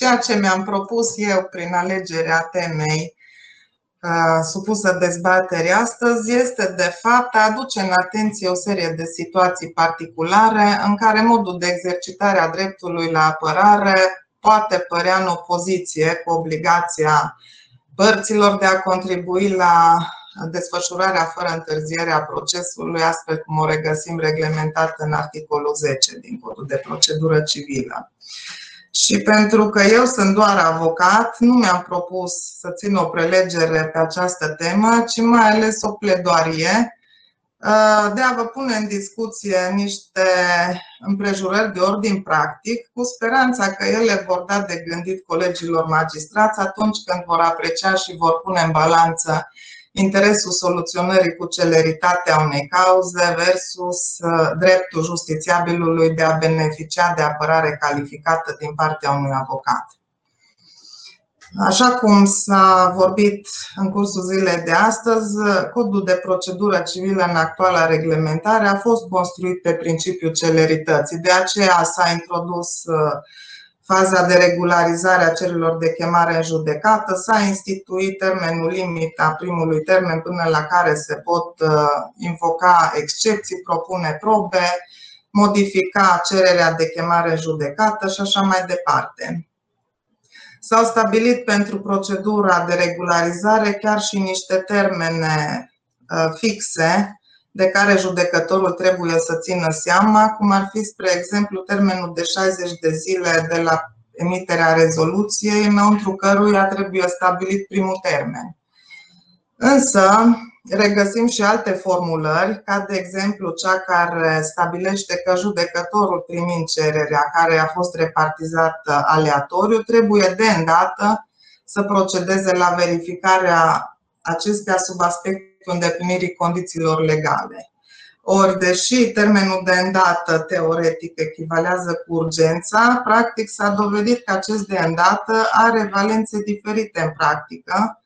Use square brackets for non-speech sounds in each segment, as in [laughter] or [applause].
ceea ce mi-am propus eu prin alegerea temei supusă dezbaterii astăzi este, de fapt, a aduce în atenție o serie de situații particulare în care modul de exercitare a dreptului la apărare poate părea în opoziție cu obligația părților de a contribui la desfășurarea fără întârziere a procesului, astfel cum o regăsim reglementată în articolul 10 din Codul de Procedură Civilă. Și pentru că eu sunt doar avocat, nu mi-am propus să țin o prelegere pe această temă, ci mai ales o pledoarie uh, de a vă pune în discuție niște împrejurări de ordin practic, cu speranța că ele vor da de gândit colegilor magistrați atunci când vor aprecia și vor pune în balanță interesul soluționării cu celeritatea unei cauze versus uh, dreptul justițiabilului de a beneficia de apărare calificată din partea unui avocat. Așa cum s-a vorbit în cursul zilei de astăzi, codul de procedură civilă în actuala reglementare a fost construit pe principiul celerității. De aceea s-a introdus uh, faza de regularizare a cererilor de chemare în judecată, s-a instituit termenul limit a primului termen până la care se pot uh, invoca excepții, propune probe, modifica cererea de chemare în judecată și așa mai departe. S-au stabilit pentru procedura de regularizare chiar și niște termene uh, fixe de care judecătorul trebuie să țină seama, cum ar fi, spre exemplu, termenul de 60 de zile de la emiterea rezoluției, înăuntru căruia trebuie stabilit primul termen. Însă, regăsim și alte formulări, ca de exemplu cea care stabilește că judecătorul primind cererea care a fost repartizată aleatoriu trebuie de îndată să procedeze la verificarea acestea sub aspect îndeplinirii condițiilor legale. Ori, deși termenul de îndată teoretic echivalează cu urgența, practic s-a dovedit că acest de îndată are valențe diferite în practică,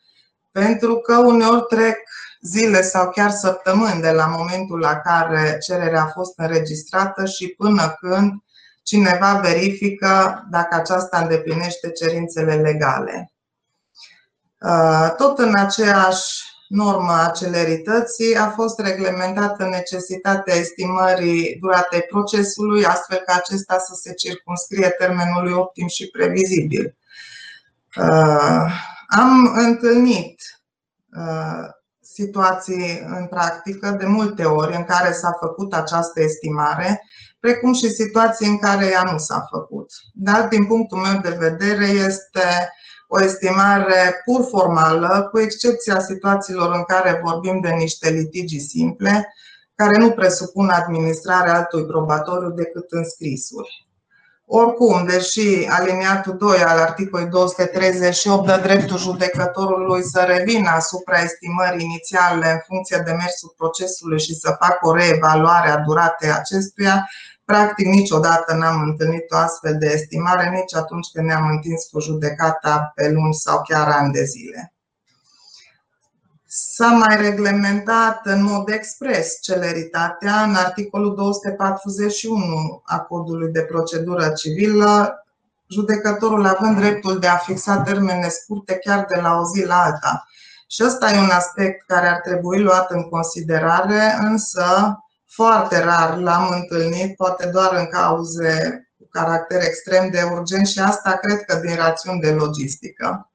pentru că uneori trec zile sau chiar săptămâni de la momentul la care cererea a fost înregistrată și până când cineva verifică dacă aceasta îndeplinește cerințele legale. Tot în aceeași norma celerității a fost reglementată necesitatea estimării duratei procesului, astfel ca acesta să se circunscrie termenului optim și previzibil. Uh, am întâlnit uh, situații în practică de multe ori în care s-a făcut această estimare, precum și situații în care ea nu s-a făcut. Dar, din punctul meu de vedere, este o estimare pur formală, cu excepția situațiilor în care vorbim de niște litigi simple, care nu presupun administrarea altui probatoriu decât în scrisuri. Oricum, deși aliniatul 2 al articolului 238 dă dreptul judecătorului să revină asupra estimării inițiale în funcție de mersul procesului și să facă o reevaluare a duratei acestuia, Practic niciodată n-am întâlnit o astfel de estimare, nici atunci când ne-am întins cu judecata pe luni sau chiar ani de zile. S-a mai reglementat în mod expres celeritatea în articolul 241 a Codului de Procedură Civilă, judecătorul având dreptul de a fixa termene scurte chiar de la o zi la alta. Și ăsta e un aspect care ar trebui luat în considerare, însă foarte rar l-am întâlnit, poate doar în cauze cu caracter extrem de urgent și asta cred că din rațiuni de logistică.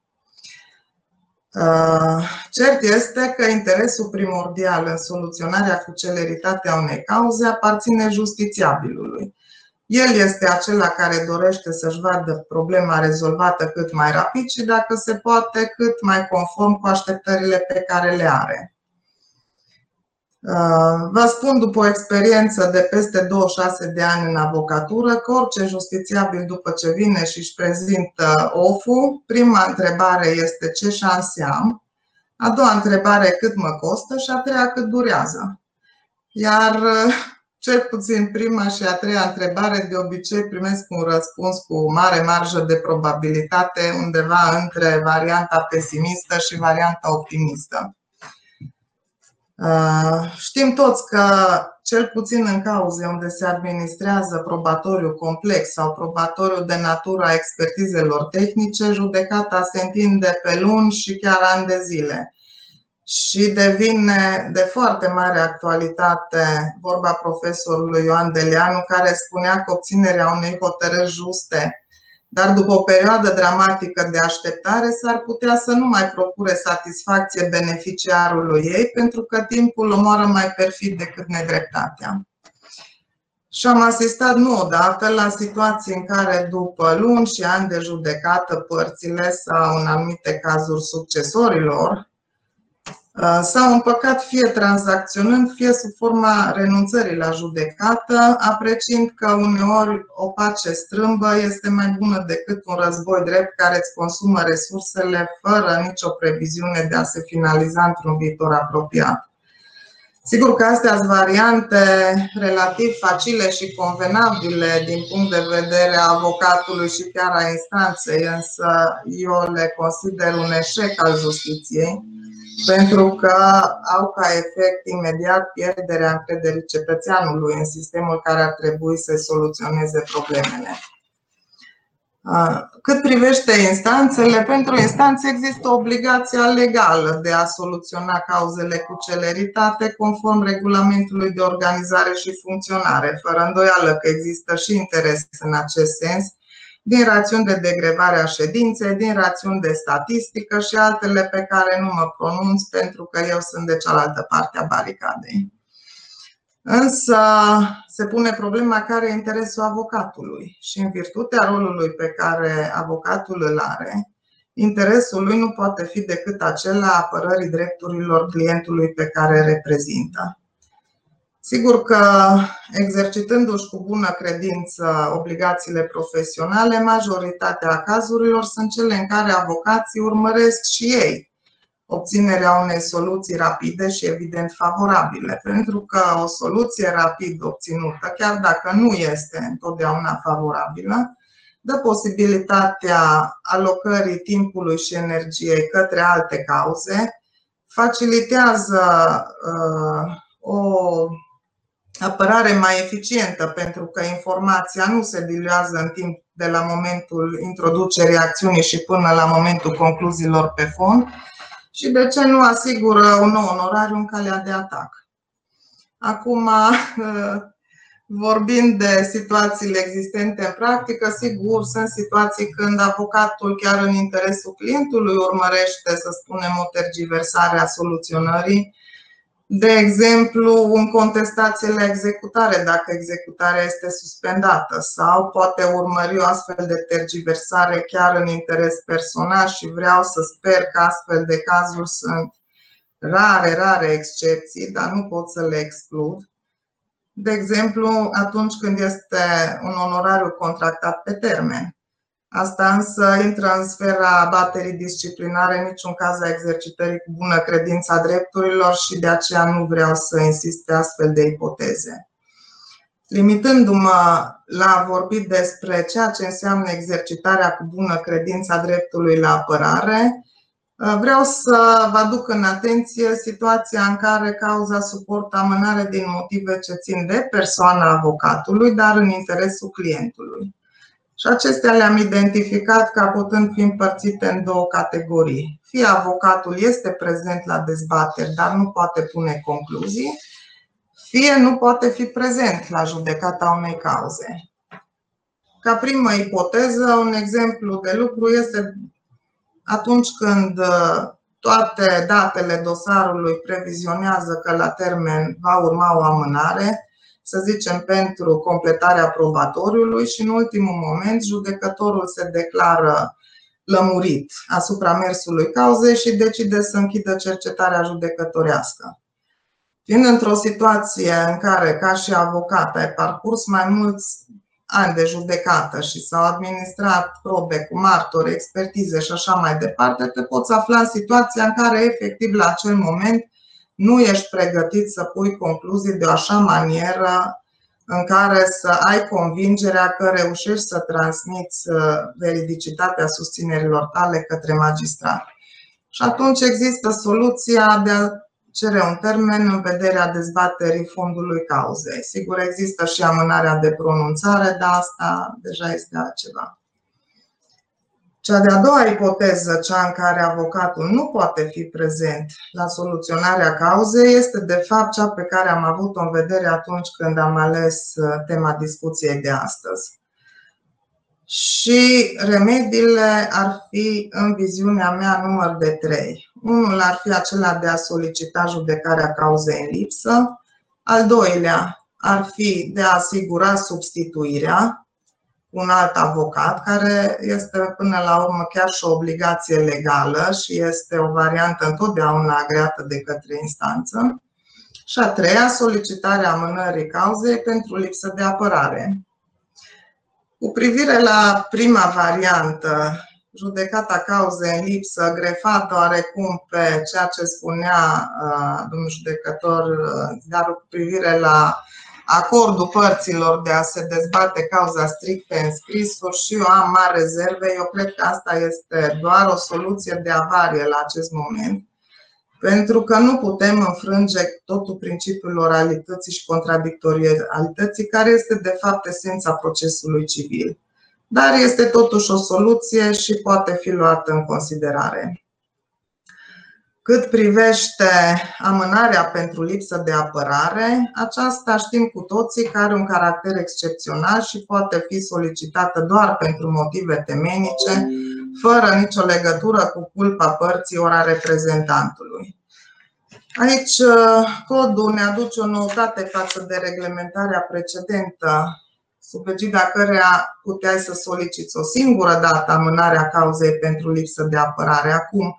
Uh, cert este că interesul primordial în soluționarea cu celeritatea unei cauze aparține justițiabilului. El este acela care dorește să-și vadă problema rezolvată cât mai rapid și, dacă se poate, cât mai conform cu așteptările pe care le are. Uh, vă spun după o experiență de peste 26 de ani în avocatură că orice justițiabil după ce vine și își prezintă OFU, prima întrebare este ce șanse am, a doua întrebare cât mă costă și a treia cât durează. Iar uh, cel puțin prima și a treia întrebare de obicei primesc un răspuns cu mare marjă de probabilitate undeva între varianta pesimistă și varianta optimistă. Uh, știm toți că, cel puțin în cauze unde se administrează probatoriu complex sau probatoriu de natura expertizelor tehnice, judecata se întinde pe luni și chiar ani de zile. Și devine de foarte mare actualitate vorba profesorului Ioan Deleanu, care spunea că obținerea unei hotărâri juste dar după o perioadă dramatică de așteptare s-ar putea să nu mai procure satisfacție beneficiarului ei pentru că timpul omoară mai perfid decât nedreptatea. Și am asistat nu odată la situații în care după luni și ani de judecată părțile sau în anumite cazuri succesorilor Uh, s-au împăcat fie tranzacționând, fie sub forma renunțării la judecată, apreciind că uneori o pace strâmbă este mai bună decât un război drept care îți consumă resursele fără nicio previziune de a se finaliza într-un viitor apropiat. Sigur că astea sunt variante relativ facile și convenabile din punct de vedere a avocatului și chiar a instanței, însă eu le consider un eșec al justiției pentru că au ca efect imediat pierderea încrederii cetățeanului în sistemul care ar trebui să soluționeze problemele. Cât privește instanțele, pentru instanțe există obligația legală de a soluționa cauzele cu celeritate conform regulamentului de organizare și funcționare, fără îndoială că există și interes în acest sens din rațiuni de degrevare a ședinței, din rațiuni de statistică și altele pe care nu mă pronunț pentru că eu sunt de cealaltă parte a baricadei. Însă se pune problema care e interesul avocatului și în virtutea rolului pe care avocatul îl are, interesul lui nu poate fi decât acela apărării drepturilor clientului pe care reprezintă. Sigur că exercitându-și cu bună credință obligațiile profesionale, majoritatea cazurilor sunt cele în care avocații urmăresc și ei obținerea unei soluții rapide și evident favorabile, pentru că o soluție rapid obținută, chiar dacă nu este întotdeauna favorabilă, dă posibilitatea alocării timpului și energiei către alte cauze, facilitează uh, o apărare mai eficientă, pentru că informația nu se diluează în timp de la momentul introducerii acțiunii și până la momentul concluziilor pe fond și de ce nu asigură un nou onorariu în calea de atac. Acum, [laughs] vorbind de situațiile existente în practică, sigur, sunt situații când avocatul, chiar în interesul clientului, urmărește, să spunem, o tergiversare a soluționării de exemplu, în contestație la executare, dacă executarea este suspendată, sau poate urmări o astfel de tergiversare chiar în interes personal și vreau să sper că astfel de cazuri sunt rare, rare excepții, dar nu pot să le exclud. De exemplu, atunci când este un onorariu contractat pe termen. Asta însă intră în sfera baterii disciplinare, în niciun caz a exercitării cu bună credință a drepturilor și de aceea nu vreau să insist pe astfel de ipoteze. Limitându-mă la a vorbi despre ceea ce înseamnă exercitarea cu bună credință a dreptului la apărare, vreau să vă aduc în atenție situația în care cauza suportă amânare din motive ce țin de persoana avocatului, dar în interesul clientului. Și acestea le-am identificat ca putând fi împărțite în două categorii. Fie avocatul este prezent la dezbateri, dar nu poate pune concluzii, fie nu poate fi prezent la judecata unei cauze. Ca primă ipoteză, un exemplu de lucru este atunci când uh, toate datele dosarului previzionează că la termen va urma o amânare, să zicem, pentru completarea probatoriului și în ultimul moment judecătorul se declară lămurit asupra mersului cauzei și decide să închidă cercetarea judecătorească. Fiind într-o situație în care, ca și avocat, ai parcurs mai mulți ani de judecată și s-au administrat probe cu martori, expertize și așa mai departe, te poți afla în situația în care, efectiv, la acel moment, nu ești pregătit să pui concluzii de o așa manieră în care să ai convingerea că reușești să transmiți uh, veridicitatea susținerilor tale către magistrat. Și atunci există soluția de a cere un termen în vederea dezbaterii fondului cauzei. Sigur, există și amânarea de pronunțare, dar asta deja este altceva. Cea de-a doua ipoteză, cea în care avocatul nu poate fi prezent la soluționarea cauzei, este de fapt cea pe care am avut-o în vedere atunci când am ales uh, tema discuției de astăzi. Și remediile ar fi, în viziunea mea, număr de trei. Unul ar fi acela de a solicita judecarea cauzei în lipsă. Al doilea ar fi de a asigura substituirea un alt avocat, care este până la urmă chiar și o obligație legală și este o variantă întotdeauna agreată de către instanță. Și a treia, solicitarea amânării cauzei pentru lipsă de apărare. Cu privire la prima variantă, judecata cauzei în lipsă, grefat oarecum pe ceea ce spunea uh, domnul judecător, uh, dar cu privire la acordul părților de a se dezbate cauza strict pe înscrisuri și eu am mari rezerve. Eu cred că asta este doar o soluție de avarie la acest moment, pentru că nu putem înfrânge totul principiul oralității și contradictorialității, care este de fapt esența procesului civil. Dar este totuși o soluție și poate fi luată în considerare. Cât privește amânarea pentru lipsă de apărare, aceasta știm cu toții că are un caracter excepțional și poate fi solicitată doar pentru motive temenice, fără nicio legătură cu culpa părții ori a reprezentantului. Aici codul ne aduce o noutate față de reglementarea precedentă, sub egida căreia puteai să soliciți o singură dată amânarea cauzei pentru lipsă de apărare. Acum,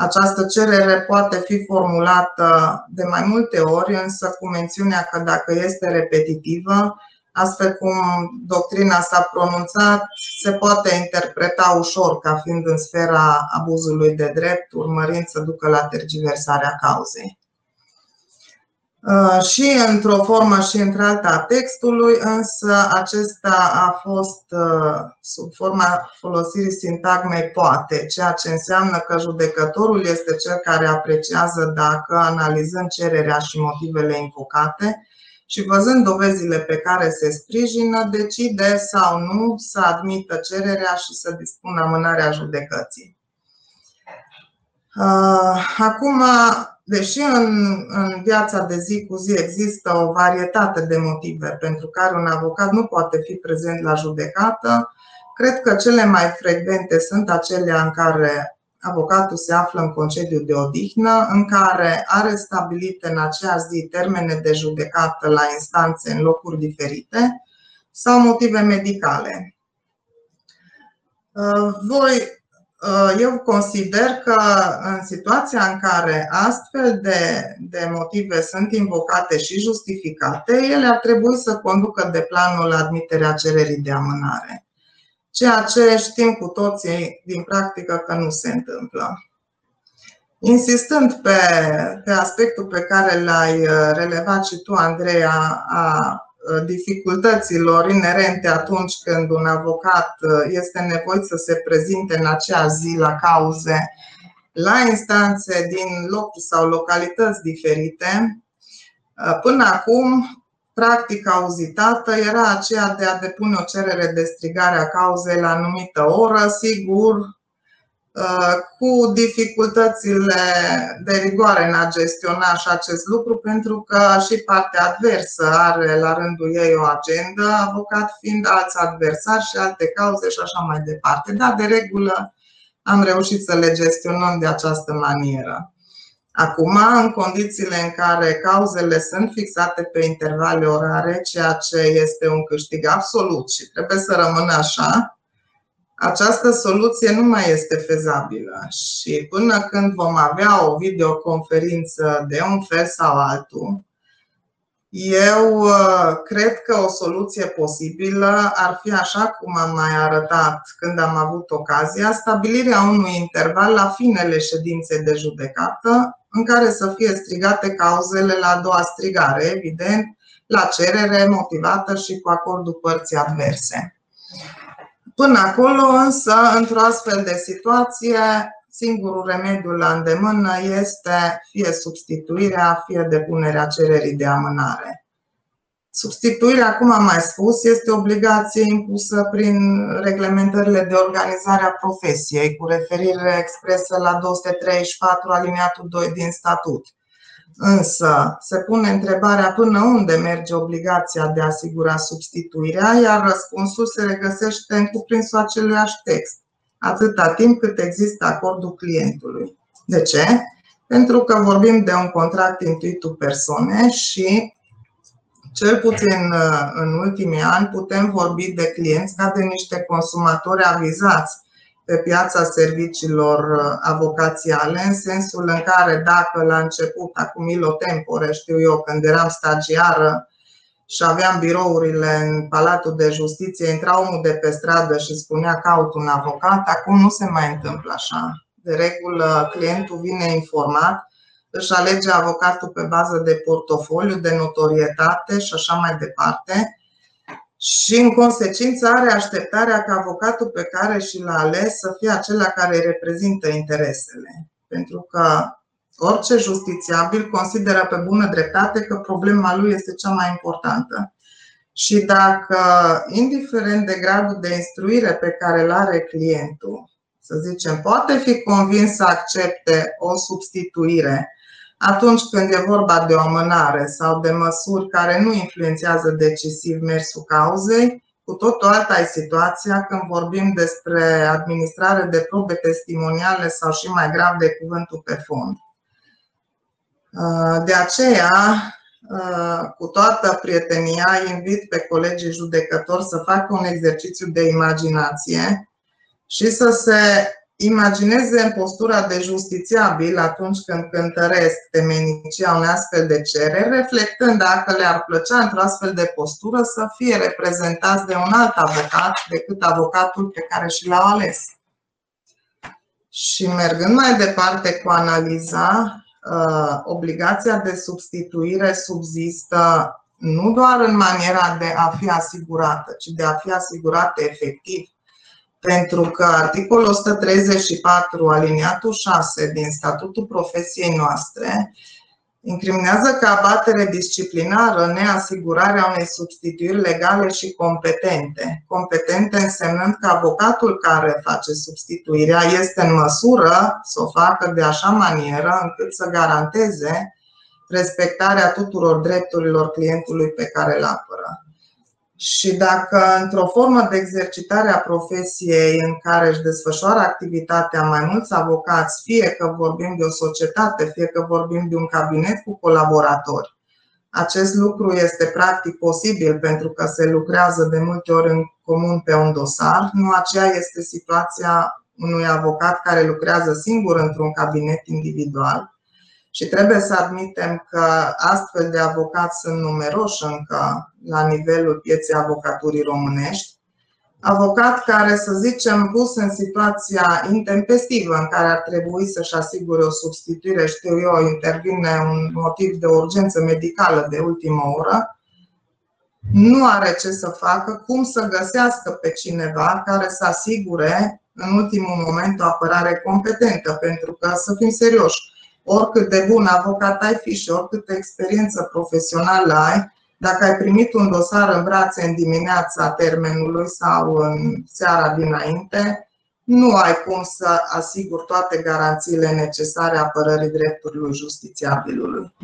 această cerere poate fi formulată de mai multe ori, însă cu mențiunea că dacă este repetitivă, astfel cum doctrina s-a pronunțat, se poate interpreta ușor ca fiind în sfera abuzului de drept, urmărind să ducă la tergiversarea cauzei. Uh, și într-o formă și într-alta a textului, însă acesta a fost uh, sub forma folosirii sintagmei poate, ceea ce înseamnă că judecătorul este cel care apreciază dacă, analizând cererea și motivele invocate și văzând dovezile pe care se sprijină, decide sau nu să admită cererea și să dispună amânarea judecății. Uh, acum, Deși în, în viața de zi cu zi există o varietate de motive pentru care un avocat nu poate fi prezent la judecată, cred că cele mai frecvente sunt acelea în care avocatul se află în concediu de odihnă, în care are stabilite în aceeași zi termene de judecată la instanțe în locuri diferite sau motive medicale. Voi Uh, eu consider că în situația în care astfel de, de motive sunt invocate și justificate, ele ar trebui să conducă de planul admiterea cererii de amânare. Ceea ce știm cu toții din practică că nu se întâmplă. Insistând pe, pe aspectul pe care l-ai uh, relevat și tu, Andreea, a Uh, dificultăților inerente atunci când un avocat uh, este nevoit să se prezinte în acea zi la cauze la instanțe din locuri sau localități diferite. Uh, până acum, practica auzitată era aceea de a depune o cerere de strigare a cauzei la anumită oră, sigur, Uh, cu dificultățile de rigoare în a gestiona și acest lucru, pentru că și partea adversă are la rândul ei o agendă, avocat fiind alți adversari și alte cauze și așa mai departe. Dar, de regulă, am reușit să le gestionăm de această manieră. Acum, în condițiile în care cauzele sunt fixate pe intervale orare, ceea ce este un câștig absolut și trebuie să rămână așa, această soluție nu mai este fezabilă și până când vom avea o videoconferință de un fel sau altul, eu uh, cred că o soluție posibilă ar fi așa cum am mai arătat când am avut ocazia, stabilirea unui interval la finele ședinței de judecată în care să fie strigate cauzele la a doua strigare, evident, la cerere motivată și cu acordul părții adverse. Până acolo, însă, într-o astfel de situație, singurul remediu la îndemână este fie substituirea, fie depunerea cererii de amânare. Substituirea, cum am mai spus, este obligație impusă prin reglementările de organizare a profesiei, cu referire expresă la 234 aliniatul 2 din statut. Însă se pune întrebarea până unde merge obligația de a asigura substituirea, iar răspunsul se regăsește în cuprinsul aceluiași text, atâta timp cât există acordul clientului. De ce? Pentru că vorbim de un contract intuit persoane și cel puțin în ultimii ani putem vorbi de clienți ca de niște consumatori avizați pe piața serviciilor uh, avocațiale, în sensul în care dacă la început, acum ilo tempore, știu eu, când eram stagiară și aveam birourile în Palatul de Justiție, intra omul de pe stradă și spunea caut un avocat, acum nu se mai întâmplă așa. De regulă, clientul vine informat, își alege avocatul pe bază de portofoliu, de notorietate și așa mai departe și în consecință are așteptarea ca avocatul pe care și l-a ales să fie acela care îi reprezintă interesele. Pentru că orice justițiabil consideră pe bună dreptate că problema lui este cea mai importantă. Și dacă, indiferent de gradul de instruire pe care îl are clientul, să zicem, poate fi convins să accepte o substituire atunci când e vorba de o amânare sau de măsuri care nu influențează decisiv mersul cauzei, cu totul alta e situația când vorbim despre administrare de probe testimoniale sau și mai grav de cuvântul pe fond. De aceea, cu toată prietenia, invit pe colegii judecători să facă un exercițiu de imaginație și să se imagineze în postura de justițiabil atunci când cântăresc temenicia unei astfel de cereri, reflectând dacă le-ar plăcea într-o astfel de postură să fie reprezentați de un alt avocat decât avocatul pe care și l-au ales. Și mergând mai departe cu analiza, uh, obligația de substituire subzistă nu doar în maniera de a fi asigurată, ci de a fi asigurată efectiv pentru că articolul 134, aliniatul 6 din statutul profesiei noastre incriminează ca abatere disciplinară neasigurarea unei substituiri legale și competente. Competente însemnând că avocatul care face substituirea este în măsură să o facă de așa manieră încât să garanteze respectarea tuturor drepturilor clientului pe care îl apără. Și dacă într-o formă de exercitare a profesiei în care își desfășoară activitatea mai mulți avocați, fie că vorbim de o societate, fie că vorbim de un cabinet cu colaboratori, acest lucru este practic posibil pentru că se lucrează de multe ori în comun pe un dosar. Nu aceea este situația unui avocat care lucrează singur într-un cabinet individual. Și trebuie să admitem că astfel de avocați sunt numeroși încă la nivelul pieței avocaturii românești. Avocat care, să zicem, pus în situația intempestivă în care ar trebui să-și asigure o substituire, știu eu, intervine un motiv de urgență medicală de ultimă oră, nu are ce să facă, cum să găsească pe cineva care să asigure în ultimul moment o apărare competentă, pentru că, să fim serioși, oricât de bun avocat ai fi și oricâtă experiență profesională ai, dacă ai primit un dosar în brațe în dimineața termenului sau în seara dinainte, nu ai cum să asiguri toate garanțiile necesare apărării drepturilor justițiabilului.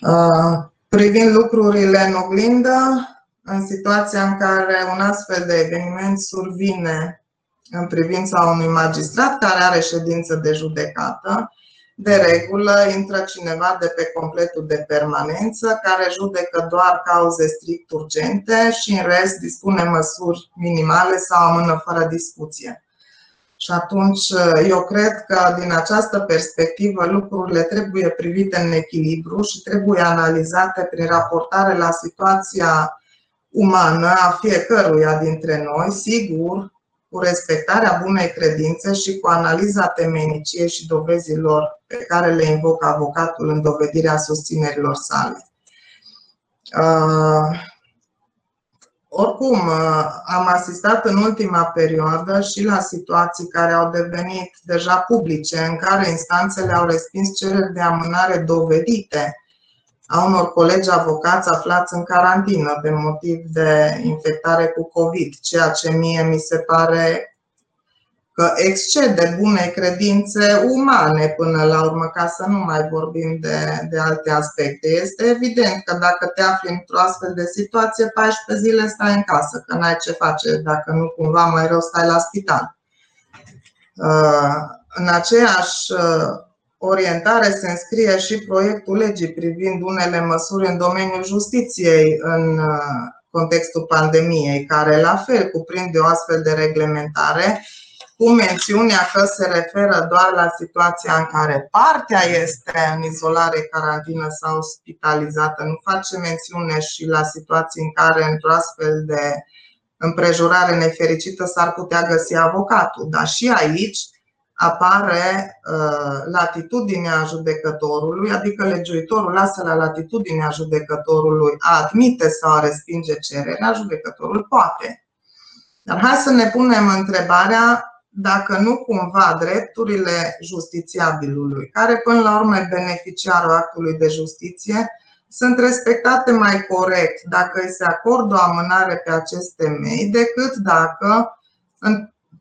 Uh, privind lucrurile în oglindă, în situația în care un astfel de eveniment survine în privința unui magistrat care are ședință de judecată, de regulă intră cineva de pe completul de permanență care judecă doar cauze strict urgente și în rest dispune măsuri minimale sau amână fără discuție. Și atunci eu cred că din această perspectivă lucrurile trebuie privite în echilibru și trebuie analizate prin raportare la situația umană a fiecăruia dintre noi, sigur, cu respectarea bunei credințe și cu analiza temeniciei și dovezilor pe care le invocă avocatul în dovedirea susținerilor sale. Uh, oricum, am asistat în ultima perioadă și la situații care au devenit deja publice, în care instanțele au respins cereri de amânare dovedite a unor colegi avocați aflați în carantină pe motiv de infectare cu COVID, ceea ce mie mi se pare că excede bune credințe umane până la urmă, ca să nu mai vorbim de, de alte aspecte. Este evident că dacă te afli într-o astfel de situație, 14 zile stai în casă, că n-ai ce face, dacă nu cumva mai rău stai la spital. Uh, în aceeași uh, orientare se înscrie și proiectul legii privind unele măsuri în domeniul justiției în uh, contextul pandemiei, care la fel cuprinde o astfel de reglementare cu mențiunea că se referă doar la situația în care partea este în izolare, carantină sau spitalizată. Nu face mențiune și la situații în care, într-o astfel de împrejurare nefericită, s-ar putea găsi avocatul. Dar și aici apare uh, latitudinea judecătorului, adică legiuitorul lasă la latitudinea judecătorului a admite sau a respinge cererea, judecătorul poate. Dar hai să ne punem întrebarea dacă nu cumva drepturile justițiabilului, care până la urmă e beneficiarul actului de justiție, sunt respectate mai corect dacă îi se acordă o amânare pe acest temei decât dacă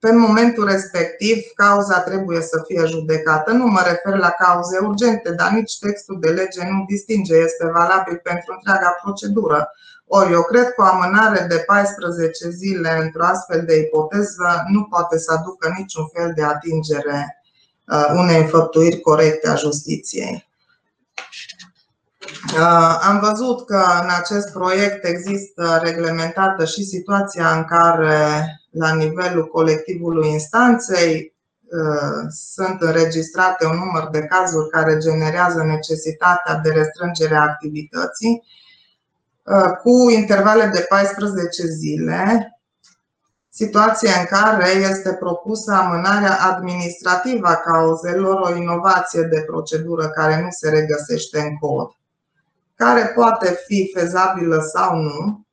pe momentul respectiv cauza trebuie să fie judecată. Nu mă refer la cauze urgente, dar nici textul de lege nu distinge, este valabil pentru întreaga procedură. Ori eu cred că o amânare de 14 zile într-o astfel de ipoteză nu poate să aducă niciun fel de atingere uh, unei înfăptuiri corecte a justiției. Uh, am văzut că în acest proiect există reglementată și situația în care, la nivelul colectivului instanței, uh, sunt înregistrate un număr de cazuri care generează necesitatea de restrângere a activității. Uh, cu intervale de 14 zile, situație în care este propusă amânarea administrativă a cauzelor, o inovație de procedură care nu se regăsește în cod, care poate fi fezabilă sau nu,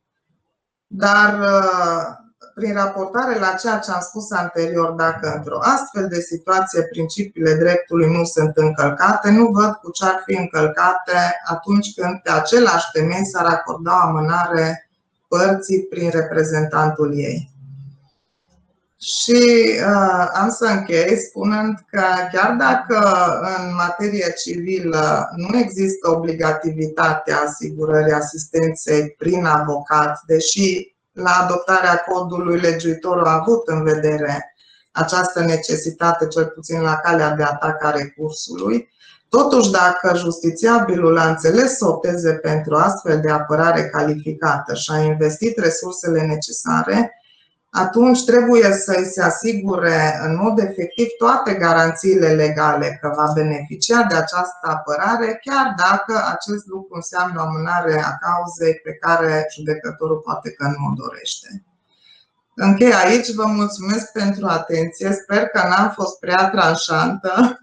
dar uh, prin raportare la ceea ce am spus anterior, dacă într-o astfel de situație principiile dreptului nu sunt încălcate, nu văd cu ce ar fi încălcate atunci când pe același temei s-ar acorda o amânare părții prin reprezentantul ei. Și uh, am să închei spunând că chiar dacă în materie civilă nu există obligativitatea asigurării asistenței prin avocat, deși la adoptarea codului legiuitorul a avut în vedere această necesitate, cel puțin la calea de atac a recursului. Totuși, dacă justițiabilul a înțeles să opteze pentru astfel de apărare calificată și a investit resursele necesare, atunci trebuie să îi se asigure în mod efectiv toate garanțiile legale că va beneficia de această apărare, chiar dacă acest lucru înseamnă o amânare a cauzei pe care judecătorul poate că nu o dorește. Închei aici, vă mulțumesc pentru atenție, sper că n-am fost prea tranșantă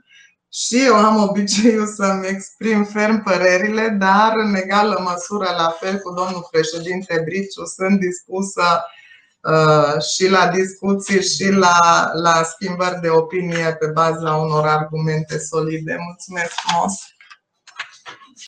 și eu am obiceiul să-mi exprim ferm părerile, dar în egală măsură, la fel cu domnul președinte Briciu, sunt dispusă Uh, și la discuții și la, la schimbări de opinie pe baza unor argumente solide. Mulțumesc frumos!